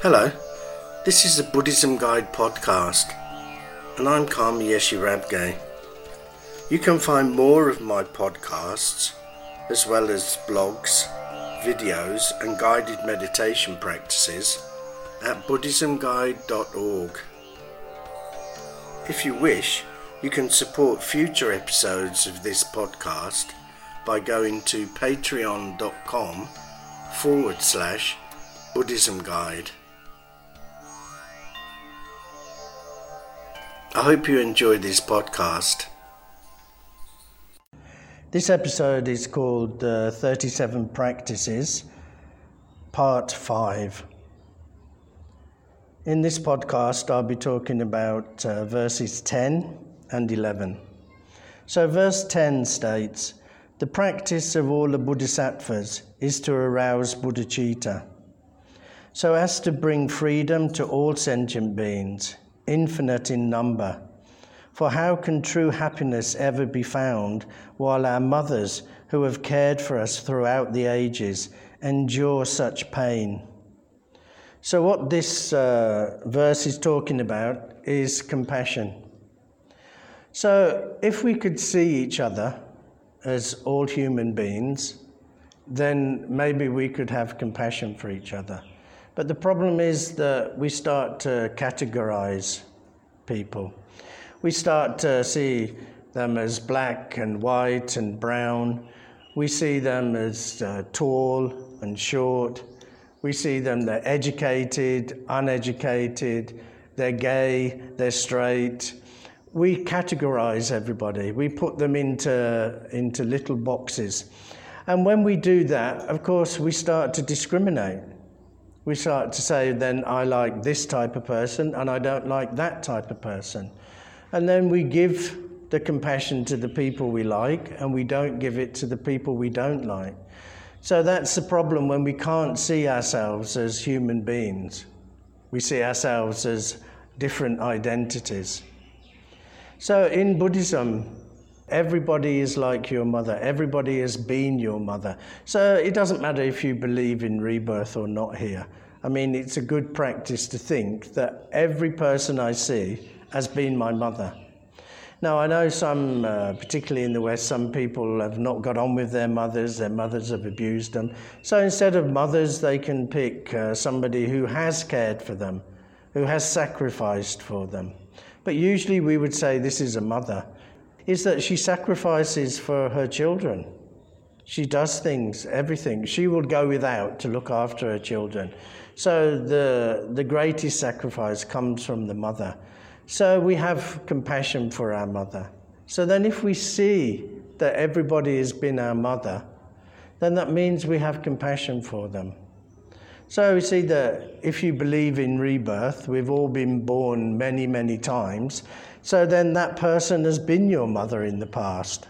Hello, this is the Buddhism Guide podcast, and I'm Karma Yeshe Rabgye. You can find more of my podcasts, as well as blogs, videos, and guided meditation practices at BuddhismGuide.org. If you wish, you can support future episodes of this podcast by going to patreon.com forward slash Buddhism Guide. I hope you enjoy this podcast. This episode is called uh, 37 Practices, Part 5. In this podcast, I'll be talking about uh, verses 10 and 11. So, verse 10 states The practice of all the bodhisattvas is to arouse bodhicitta, so as to bring freedom to all sentient beings infinite in number. For how can true happiness ever be found while our mothers, who have cared for us throughout the ages, endure such pain? So, what this uh, verse is talking about is compassion. So, if we could see each other as all human beings, then maybe we could have compassion for each other. But the problem is that we start to categorize people. We start to see them as black and white and brown. We see them as uh, tall and short. We see them, they're educated, uneducated, they're gay, they're straight. We categorize everybody, we put them into, into little boxes. And when we do that, of course, we start to discriminate we start to say, then I like this type of person and I don't like that type of person. And then we give the compassion to the people we like and we don't give it to the people we don't like. So that's the problem when we can't see ourselves as human beings. We see ourselves as different identities. So in Buddhism, Everybody is like your mother. Everybody has been your mother. So it doesn't matter if you believe in rebirth or not here. I mean, it's a good practice to think that every person I see has been my mother. Now, I know some, uh, particularly in the West, some people have not got on with their mothers, their mothers have abused them. So instead of mothers, they can pick uh, somebody who has cared for them, who has sacrificed for them. But usually we would say this is a mother is that she sacrifices for her children. She does things, everything. She will go without to look after her children. So the, the greatest sacrifice comes from the mother. So we have compassion for our mother. So then, if we see that everybody has been our mother, then that means we have compassion for them. So we see that if you believe in rebirth, we've all been born many, many times. So then that person has been your mother in the past.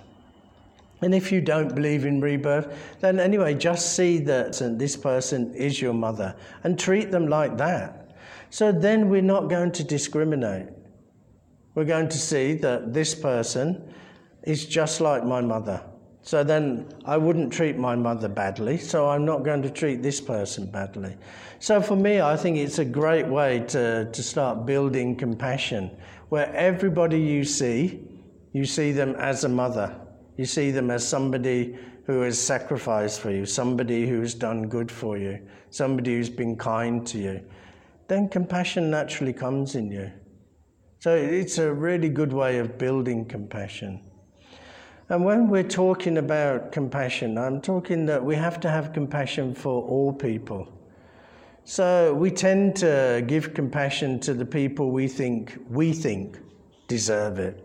And if you don't believe in rebirth, then anyway, just see that uh, this person is your mother and treat them like that. So then we're not going to discriminate. We're going to see that this person is just like my mother. So then I wouldn't treat my mother badly, so I'm not going to treat this person badly. So for me, I think it's a great way to, to start building compassion, where everybody you see, you see them as a mother. You see them as somebody who has sacrificed for you, somebody who's done good for you, somebody who's been kind to you. Then compassion naturally comes in you. So it's a really good way of building compassion. And when we're talking about compassion, I'm talking that we have to have compassion for all people. So we tend to give compassion to the people we think we think deserve it.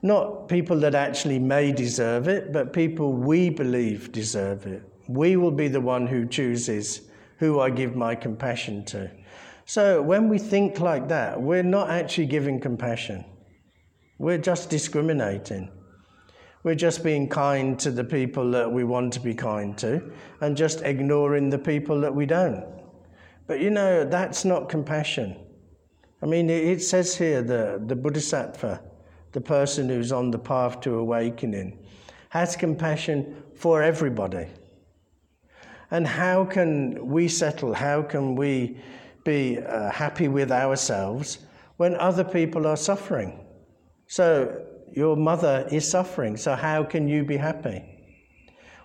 Not people that actually may deserve it, but people we believe deserve it. We will be the one who chooses who I give my compassion to. So when we think like that, we're not actually giving compassion. We're just discriminating. We're just being kind to the people that we want to be kind to and just ignoring the people that we don't. But you know, that's not compassion. I mean, it says here the, the bodhisattva, the person who's on the path to awakening, has compassion for everybody. And how can we settle? How can we be uh, happy with ourselves when other people are suffering. So, your mother is suffering, so how can you be happy?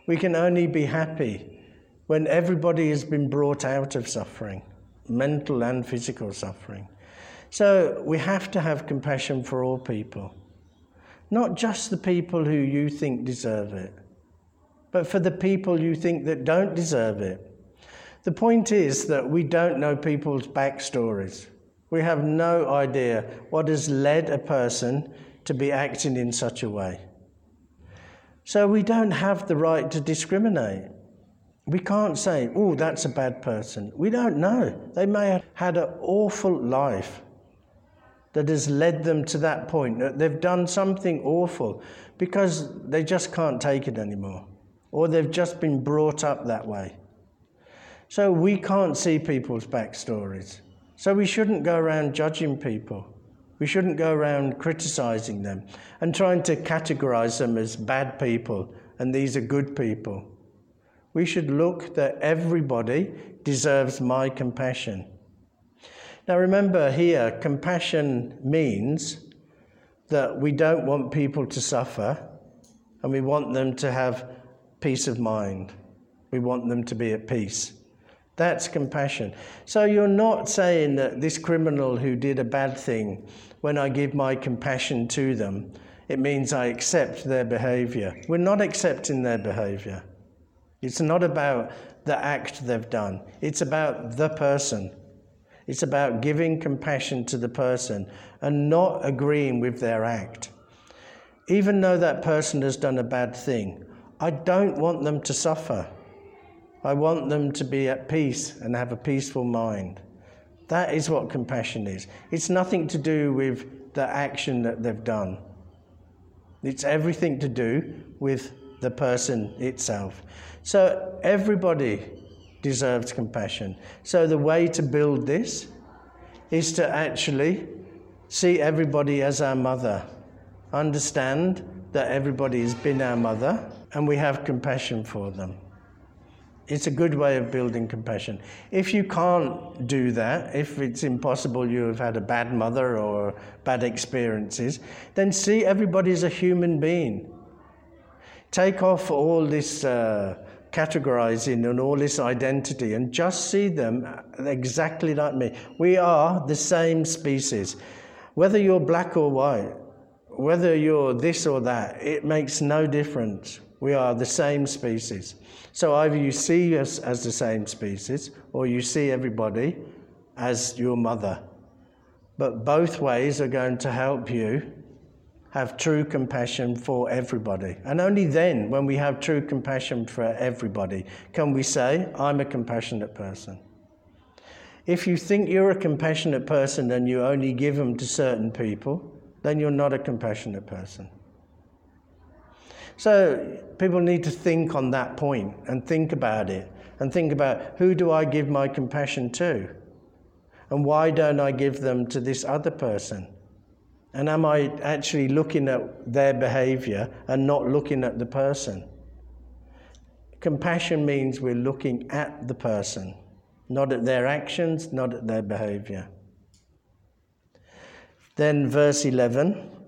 We can only be happy when everybody has been brought out of suffering, mental and physical suffering. So, we have to have compassion for all people, not just the people who you think deserve it, but for the people you think that don't deserve it. The point is that we don't know people's backstories. We have no idea what has led a person to be acting in such a way. So we don't have the right to discriminate. We can't say, oh, that's a bad person. We don't know. They may have had an awful life that has led them to that point, they've done something awful because they just can't take it anymore, or they've just been brought up that way. So we can't see people's backstories. So we shouldn't go around judging people. We shouldn't go around criticizing them and trying to categorize them as bad people and these are good people. We should look that everybody deserves my compassion. Now remember here, compassion means that we don't want people to suffer and we want them to have peace of mind. We want them to be at peace. That's compassion. So you're not saying that this criminal who did a bad thing, when I give my compassion to them, it means I accept their behavior. We're not accepting their behavior. It's not about the act they've done, it's about the person. It's about giving compassion to the person and not agreeing with their act. Even though that person has done a bad thing, I don't want them to suffer. I want them to be at peace and have a peaceful mind. That is what compassion is. It's nothing to do with the action that they've done, it's everything to do with the person itself. So everybody deserves compassion. So the way to build this is to actually see everybody as our mother, understand that everybody has been our mother, and we have compassion for them. It's a good way of building compassion. If you can't do that, if it's impossible, you have had a bad mother or bad experiences, then see everybody as a human being. Take off all this uh, categorizing and all this identity and just see them exactly like me. We are the same species. Whether you're black or white, whether you're this or that, it makes no difference. We are the same species. So either you see us as the same species or you see everybody as your mother. But both ways are going to help you have true compassion for everybody. And only then, when we have true compassion for everybody, can we say, I'm a compassionate person. If you think you're a compassionate person and you only give them to certain people, then you're not a compassionate person. So people need to think on that point and think about it and think about who do I give my compassion to? And why don't I give them to this other person? And am I actually looking at their behavior and not looking at the person? Compassion means we're looking at the person, not at their actions, not at their behavior. Then, verse 11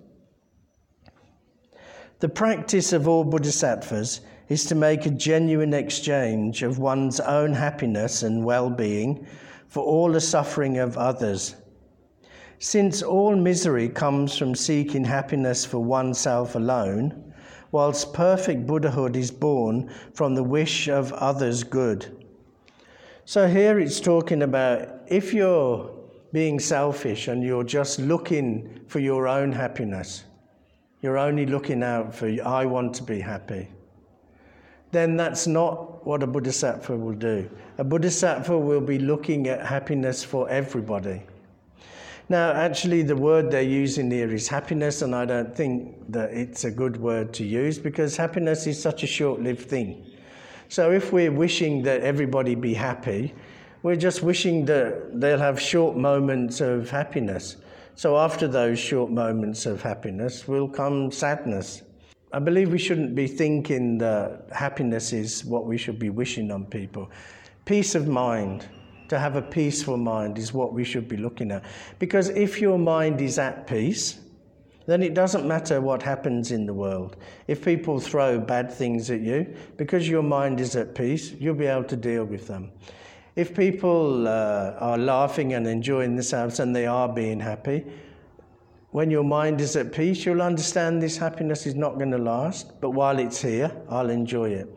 the practice of all bodhisattvas is to make a genuine exchange of one's own happiness and well being for all the suffering of others. Since all misery comes from seeking happiness for oneself alone, whilst perfect Buddhahood is born from the wish of others' good. So here it's talking about if you're being selfish and you're just looking for your own happiness, you're only looking out for, I want to be happy, then that's not what a bodhisattva will do. A bodhisattva will be looking at happiness for everybody. Now, actually, the word they're using here is happiness, and I don't think that it's a good word to use because happiness is such a short lived thing. So, if we're wishing that everybody be happy, we're just wishing that they'll have short moments of happiness. So after those short moments of happiness will come sadness. I believe we shouldn't be thinking that happiness is what we should be wishing on people. Peace of mind, to have a peaceful mind is what we should be looking at. Because if your mind is at peace, then it doesn't matter what happens in the world. If people throw bad things at you, because your mind is at peace, you'll be able to deal with them. If people uh, are laughing and enjoying themselves and they are being happy, when your mind is at peace, you'll understand this happiness is not going to last, but while it's here, I'll enjoy it.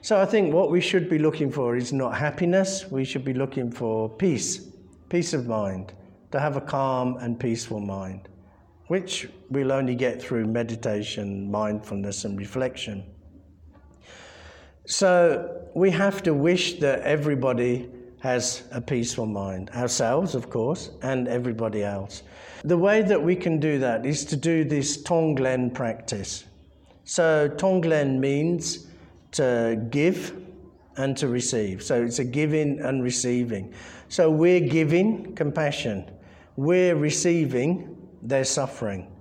So I think what we should be looking for is not happiness, we should be looking for peace, peace of mind, to have a calm and peaceful mind, which we'll only get through meditation, mindfulness, and reflection. So we have to wish that everybody has a peaceful mind, ourselves, of course, and everybody else. The way that we can do that is to do this Tonglen practice. So, Tonglen means to give and to receive. So it's a giving and receiving. So we're giving compassion, we're receiving their suffering.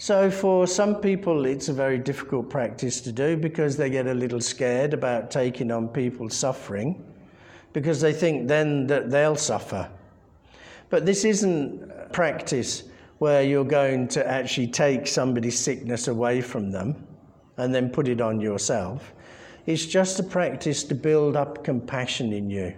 So for some people, it's a very difficult practice to do because they get a little scared about taking on people's suffering because they think then that they'll suffer. But this isn't practice where you're going to actually take somebody's sickness away from them and then put it on yourself. It's just a practice to build up compassion in you.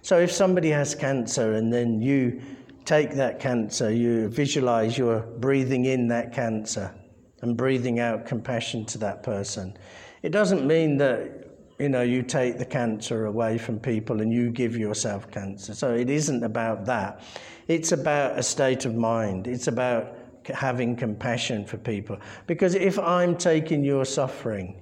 So if somebody has cancer and then you take that cancer, you visualize you're breathing in that cancer and breathing out compassion to that person. It doesn't mean that you know you take the cancer away from people and you give yourself cancer. So it isn't about that. It's about a state of mind. It's about having compassion for people. Because if I'm taking your suffering,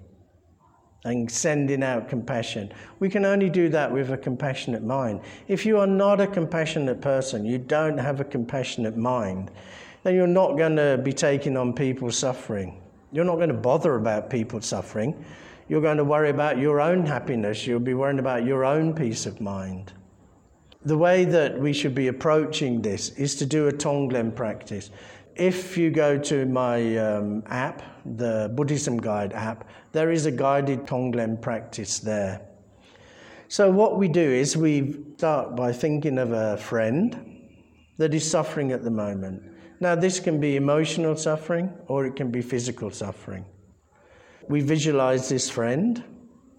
and sending out compassion. We can only do that with a compassionate mind. If you are not a compassionate person, you don't have a compassionate mind, then you're not going to be taking on people's suffering. You're not going to bother about people's suffering. You're going to worry about your own happiness. You'll be worrying about your own peace of mind. The way that we should be approaching this is to do a Tonglen practice if you go to my um, app, the Buddhism Guide app, there is a guided Tonglen practice there. So, what we do is we start by thinking of a friend that is suffering at the moment. Now, this can be emotional suffering or it can be physical suffering. We visualize this friend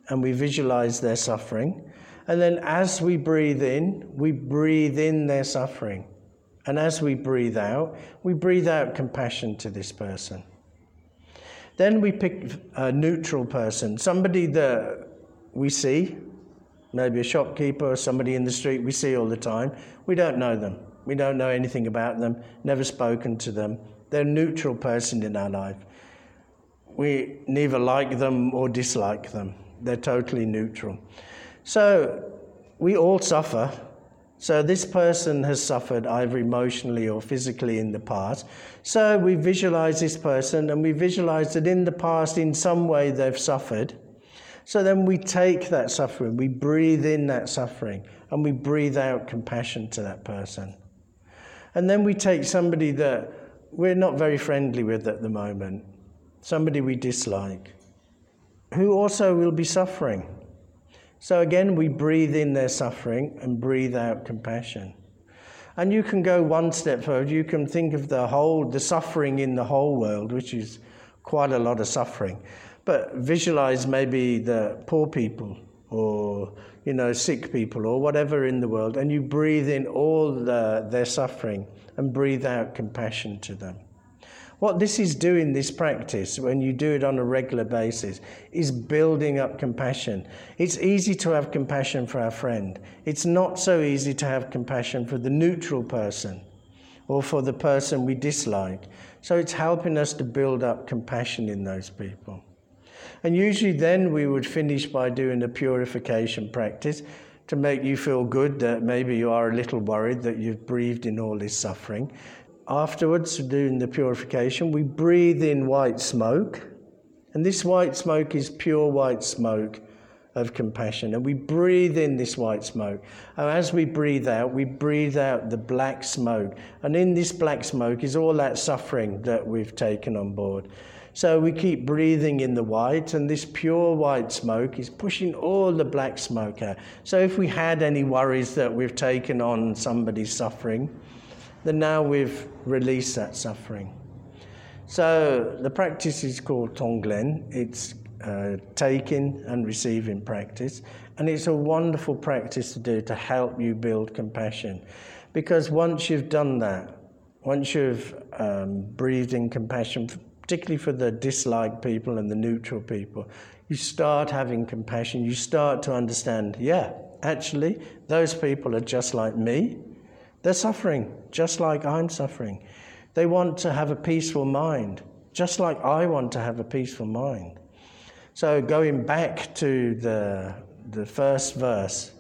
and we visualize their suffering. And then, as we breathe in, we breathe in their suffering. And as we breathe out, we breathe out compassion to this person. Then we pick a neutral person, somebody that we see, maybe a shopkeeper or somebody in the street we see all the time. We don't know them. We don't know anything about them, never spoken to them. They're a neutral person in our life. We neither like them or dislike them. They're totally neutral. So we all suffer so this person has suffered either emotionally or physically in the past. So we visualize this person and we visualize that in the past, in some way, they've suffered. So then we take that suffering, we breathe in that suffering, and we breathe out compassion to that person. And then we take somebody that we're not very friendly with at the moment, somebody we dislike, who also will be suffering. So again, we breathe in their suffering and breathe out compassion. And you can go one step further. You can think of the whole, the suffering in the whole world, which is quite a lot of suffering. But visualize maybe the poor people or, you know, sick people or whatever in the world, and you breathe in all the, their suffering and breathe out compassion to them. What this is doing, this practice, when you do it on a regular basis, is building up compassion. It's easy to have compassion for our friend. It's not so easy to have compassion for the neutral person or for the person we dislike. So it's helping us to build up compassion in those people. And usually, then we would finish by doing a purification practice to make you feel good that maybe you are a little worried that you've breathed in all this suffering afterwards, doing the purification, we breathe in white smoke. And this white smoke is pure white smoke of compassion. And we breathe in this white smoke. And as we breathe out, we breathe out the black smoke. And in this black smoke is all that suffering that we've taken on board. So we keep breathing in the white, and this pure white smoke is pushing all the black smoke out. So if we had any worries that we've taken on somebody's suffering, then now we've released that suffering. So the practice is called Tonglen. It's uh, taking and receiving practice, and it's a wonderful practice to do to help you build compassion. Because once you've done that, once you've um, breathed in compassion, particularly for the disliked people and the neutral people, you start having compassion. You start to understand, yeah, actually, those people are just like me. They're suffering just like I'm suffering. They want to have a peaceful mind, just like I want to have a peaceful mind. So, going back to the, the first verse,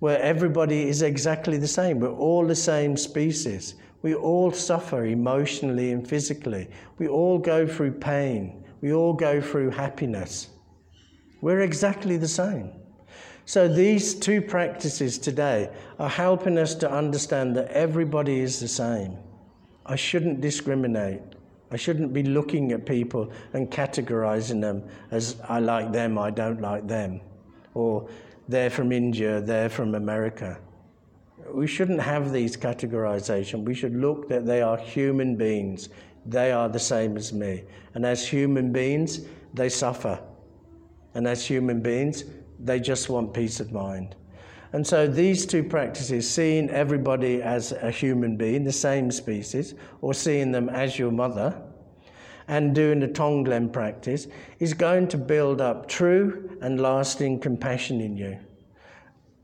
where everybody is exactly the same, we're all the same species. We all suffer emotionally and physically. We all go through pain. We all go through happiness. We're exactly the same. So, these two practices today are helping us to understand that everybody is the same. I shouldn't discriminate. I shouldn't be looking at people and categorizing them as I like them, I don't like them, or they're from India, they're from America. We shouldn't have these categorizations. We should look that they are human beings. They are the same as me. And as human beings, they suffer. And as human beings, they just want peace of mind. And so these two practices, seeing everybody as a human being, the same species, or seeing them as your mother, and doing the Tonglen practice, is going to build up true and lasting compassion in you.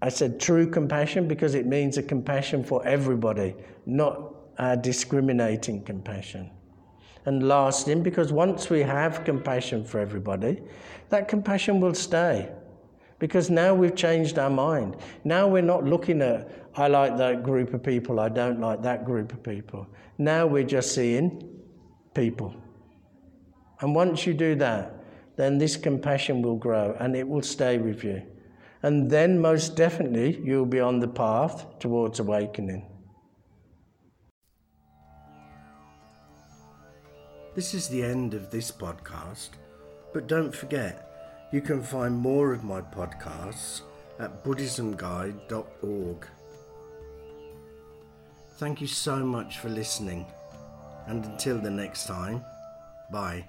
I said true compassion because it means a compassion for everybody, not a discriminating compassion. And lasting because once we have compassion for everybody, that compassion will stay. Because now we've changed our mind. Now we're not looking at, I like that group of people, I don't like that group of people. Now we're just seeing people. And once you do that, then this compassion will grow and it will stay with you. And then, most definitely, you'll be on the path towards awakening. This is the end of this podcast, but don't forget, you can find more of my podcasts at buddhismguide.org. Thank you so much for listening, and until the next time, bye.